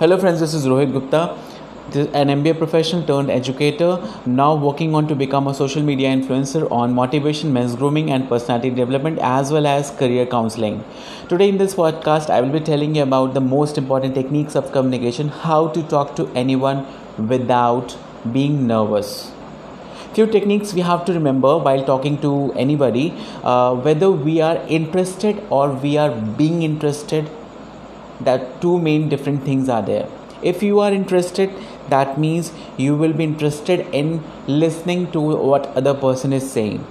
Hello, friends, this is Rohit Gupta, an MBA professional turned educator, now working on to become a social media influencer on motivation, men's grooming, and personality development, as well as career counseling. Today, in this podcast, I will be telling you about the most important techniques of communication how to talk to anyone without being nervous few techniques we have to remember while talking to anybody uh, whether we are interested or we are being interested that two main different things are there. If you are interested that means you will be interested in listening to what other person is saying.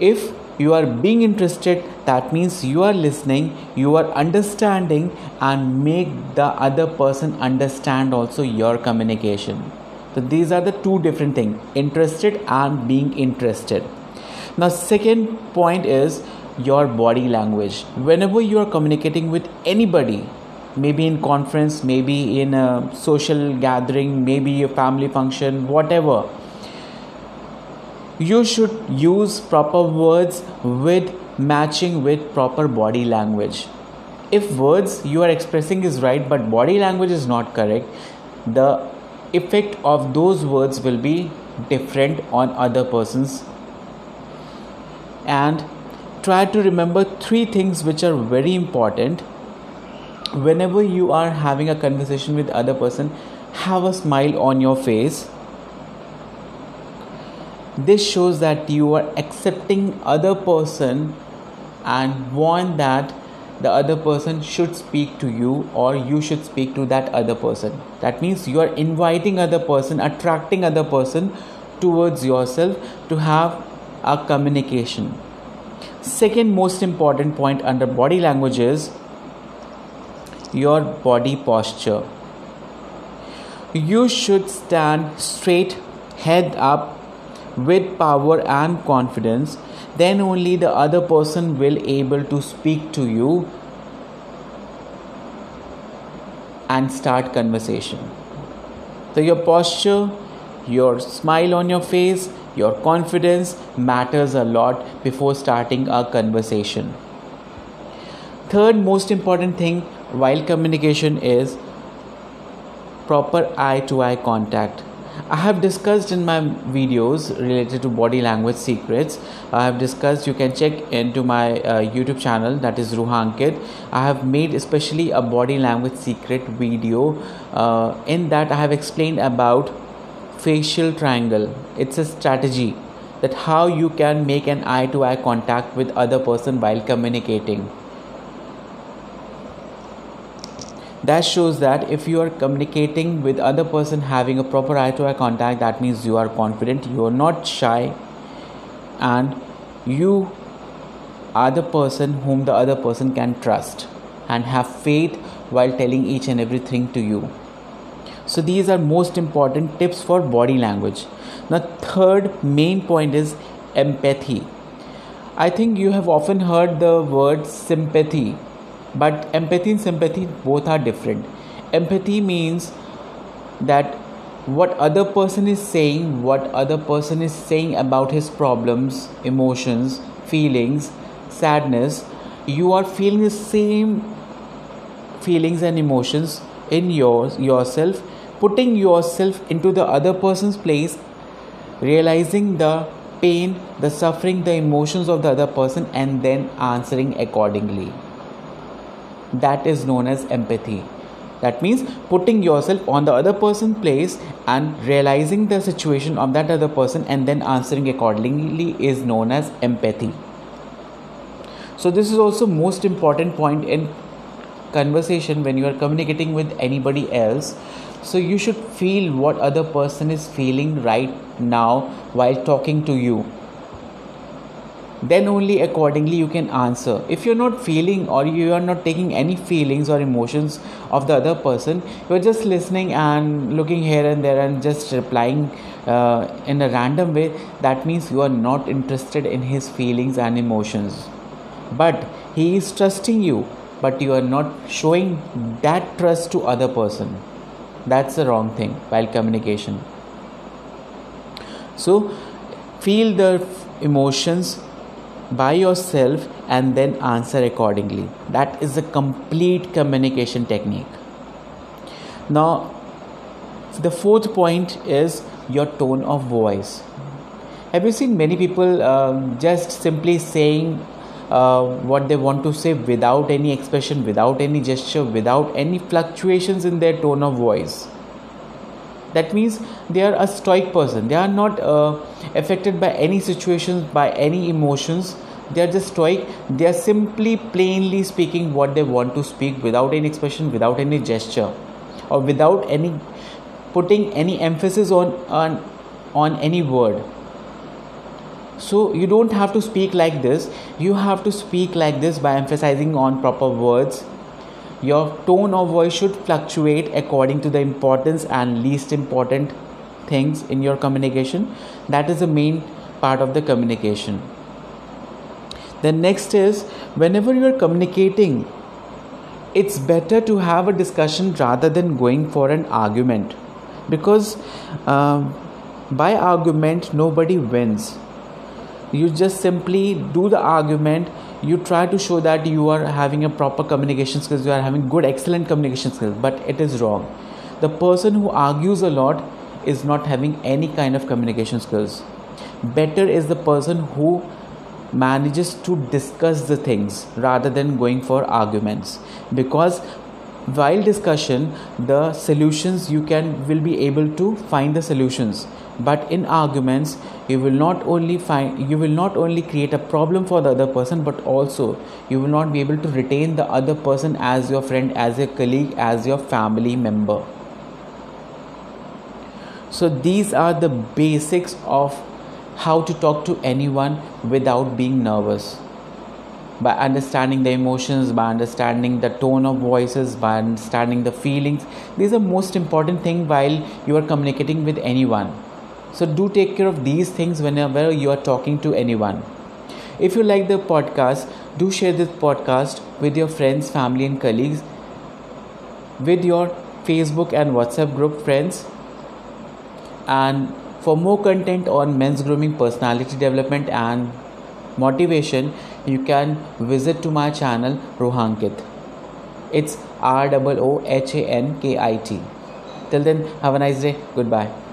If you are being interested that means you are listening you are understanding and make the other person understand also your communication. So these are the two different things interested and being interested. Now second point is your body language. Whenever you are communicating with anybody maybe in conference maybe in a social gathering maybe a family function whatever you should use proper words with matching with proper body language. If words you are expressing is right but body language is not correct the effect of those words will be different on other persons. And try to remember three things which are very important. Whenever you are having a conversation with other person have a smile on your face. This shows that you are accepting other person and want that the other person should speak to you or you should speak to that other person. That means you are inviting other person attracting other person towards yourself to have a communication second most important point under body language is your body posture. You should stand straight head up with power and confidence. Then only the other person will able to speak to you and start conversation. So your posture your smile on your face your confidence matters a lot before starting a conversation third most important thing while communication is proper eye to eye contact I have discussed in my videos related to body language secrets. I have discussed, you can check into my uh, YouTube channel that is Roohankit. I have made especially a body language secret video. Uh, in that, I have explained about facial triangle. It's a strategy that how you can make an eye to eye contact with other person while communicating that shows that if you are communicating with other person having a proper eye to eye contact that means you are confident you are not shy and you are the person whom the other person can trust and have faith while telling each and everything to you so these are most important tips for body language. Now third main point is empathy. I think you have often heard the word sympathy but empathy and sympathy both are different. Empathy means that what other person is saying what other person is saying about his problems emotions feelings sadness you are feeling the same feelings and emotions in yours yourself putting yourself into the other person's place realizing the pain the suffering the emotions of the other person and then answering accordingly. That is known as empathy. That means putting yourself on the other person's place and realizing the situation of that other person and then answering accordingly is known as empathy. So this is also most important point in conversation when you are communicating with anybody else. So you should feel what other person is feeling right now while talking to you. Then only accordingly you can answer. If you're not feeling or you are not taking any feelings or emotions of the other person you're just listening and looking here and there and just replying uh, in a random way that means you are not interested in his feelings and emotions. But he is trusting you but you are not showing that trust to other person that's the wrong thing while communication so feel the emotions by yourself and then answer accordingly. That is a complete communication technique. now the fourth point is your tone of voice have you seen many people um, just simply saying uh, what they want to say without any expression, without any gesture, without any fluctuations in their tone of voice? That means they are a stoic person. They are not uh, affected by any situations, by any emotions. They are just stoic. They are simply plainly speaking what they want to speak without any expression, without any gesture, or without any putting any emphasis on on, on any word so you don't have to speak like this. You have to speak like this by emphasizing on proper words. Your tone of voice should fluctuate according to the importance and least important things in your communication. That is the main part of the communication. The next is whenever you are communicating it's better to have a discussion rather than going for an argument. Because um, by argument nobody wins you just simply do the argument. You try to show that you are having a proper communication skills you are having good excellent communication skills but it is wrong. The person who argues a lot is not having any kind of communication skills. Better is the person who manages to discuss the things rather than going for arguments. Because while discussion the solutions you can will be able to find the solutions but in arguments you will not only find you will not only create a problem for the other person but also you will not be able to retain the other person as your friend as your colleague as your family member. So these are the basics of how to talk to anyone without being nervous. By understanding the emotions by understanding the tone of voices by understanding the feelings these are most important thing while you are communicating with anyone so do take care of these things whenever you are talking to anyone if you like the podcast do share this podcast with your friends family and colleagues with your facebook and whatsapp group friends and for more content on men's grooming personality development and motivation you can visit to my channel Roohankit. It's R O O H A N K I T. Till then, have a nice day. Goodbye.